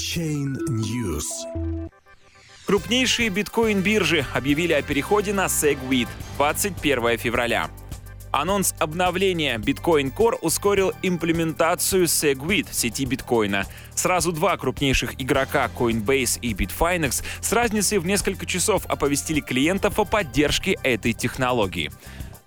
Chain News. Крупнейшие биткоин-биржи объявили о переходе на SegWit 21 февраля. Анонс обновления Bitcoin Core ускорил имплементацию SegWit в сети биткоина. Сразу два крупнейших игрока Coinbase и Bitfinex с разницей в несколько часов оповестили клиентов о поддержке этой технологии.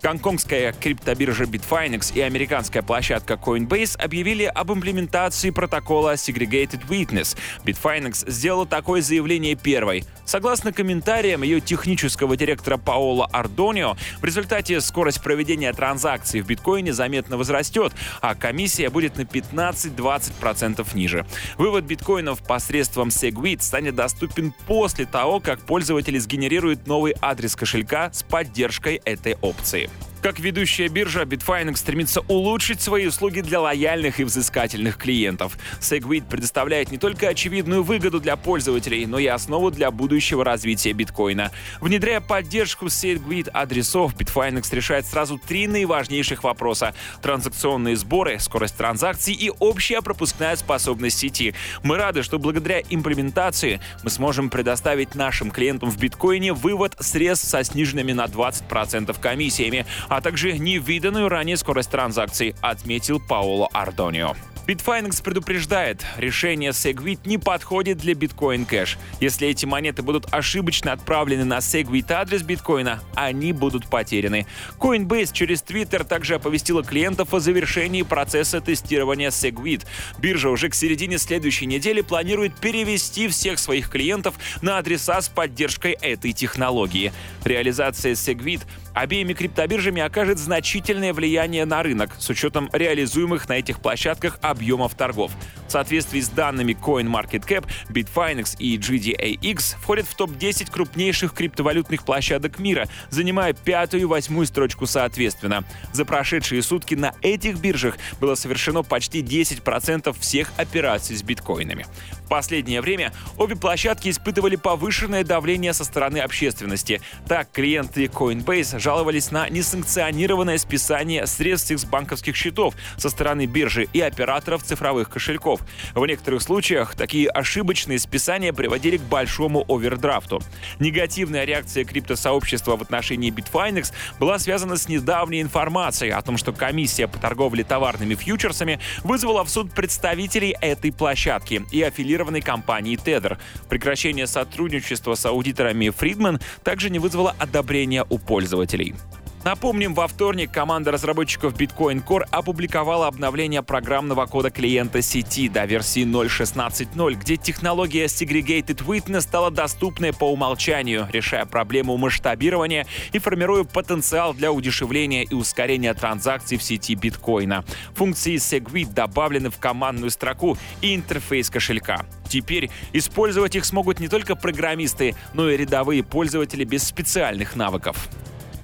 Гонконгская криптобиржа Bitfinex и американская площадка Coinbase объявили об имплементации протокола Segregated Witness. Bitfinex сделала такое заявление первой. Согласно комментариям ее технического директора Паоло Ардонио, в результате скорость проведения транзакций в биткоине заметно возрастет, а комиссия будет на 15-20% ниже. Вывод биткоинов посредством Segwit станет доступен после того, как пользователи сгенерируют новый адрес кошелька с поддержкой этой опции. Как ведущая биржа, Bitfinex стремится улучшить свои услуги для лояльных и взыскательных клиентов. Segwit предоставляет не только очевидную выгоду для пользователей, но и основу для будущего развития биткоина. Внедряя поддержку Segwit адресов, Bitfinex решает сразу три наиважнейших вопроса. Транзакционные сборы, скорость транзакций и общая пропускная способность сети. Мы рады, что благодаря имплементации мы сможем предоставить нашим клиентам в биткоине вывод средств со сниженными на 20% комиссиями, а также невиданную ранее скорость транзакций, отметил Паоло Ардонио. Bitfinex предупреждает, решение Segwit не подходит для Bitcoin Cash. Если эти монеты будут ошибочно отправлены на Segwit адрес биткоина, они будут потеряны. Coinbase через Twitter также оповестила клиентов о завершении процесса тестирования Segwit. Биржа уже к середине следующей недели планирует перевести всех своих клиентов на адреса с поддержкой этой технологии. Реализация Segwit обеими криптобиржами окажет значительное влияние на рынок с учетом реализуемых на этих площадках объемов торгов. В соответствии с данными CoinMarketCap, Bitfinex и GDAX входят в топ-10 крупнейших криптовалютных площадок мира, занимая пятую и восьмую строчку соответственно. За прошедшие сутки на этих биржах было совершено почти 10% всех операций с биткоинами. В последнее время обе площадки испытывали повышенное давление со стороны общественности. Так, клиенты Coinbase жаловались на несанкционированное списание средств с банковских счетов со стороны биржи и операторов цифровых кошельков. В некоторых случаях такие ошибочные списания приводили к большому овердрафту. Негативная реакция криптосообщества в отношении Bitfinex была связана с недавней информацией о том, что комиссия по торговле товарными фьючерсами вызвала в суд представителей этой площадки и аффилированной компании Tether. Прекращение сотрудничества с аудиторами Friedman также не вызвало одобрения у пользователей. Напомним, во вторник команда разработчиков Bitcoin Core опубликовала обновление программного кода клиента сети до версии 0.16.0, где технология Segregated Witness стала доступной по умолчанию, решая проблему масштабирования и формируя потенциал для удешевления и ускорения транзакций в сети биткоина. Функции Segwit добавлены в командную строку и интерфейс кошелька. Теперь использовать их смогут не только программисты, но и рядовые пользователи без специальных навыков.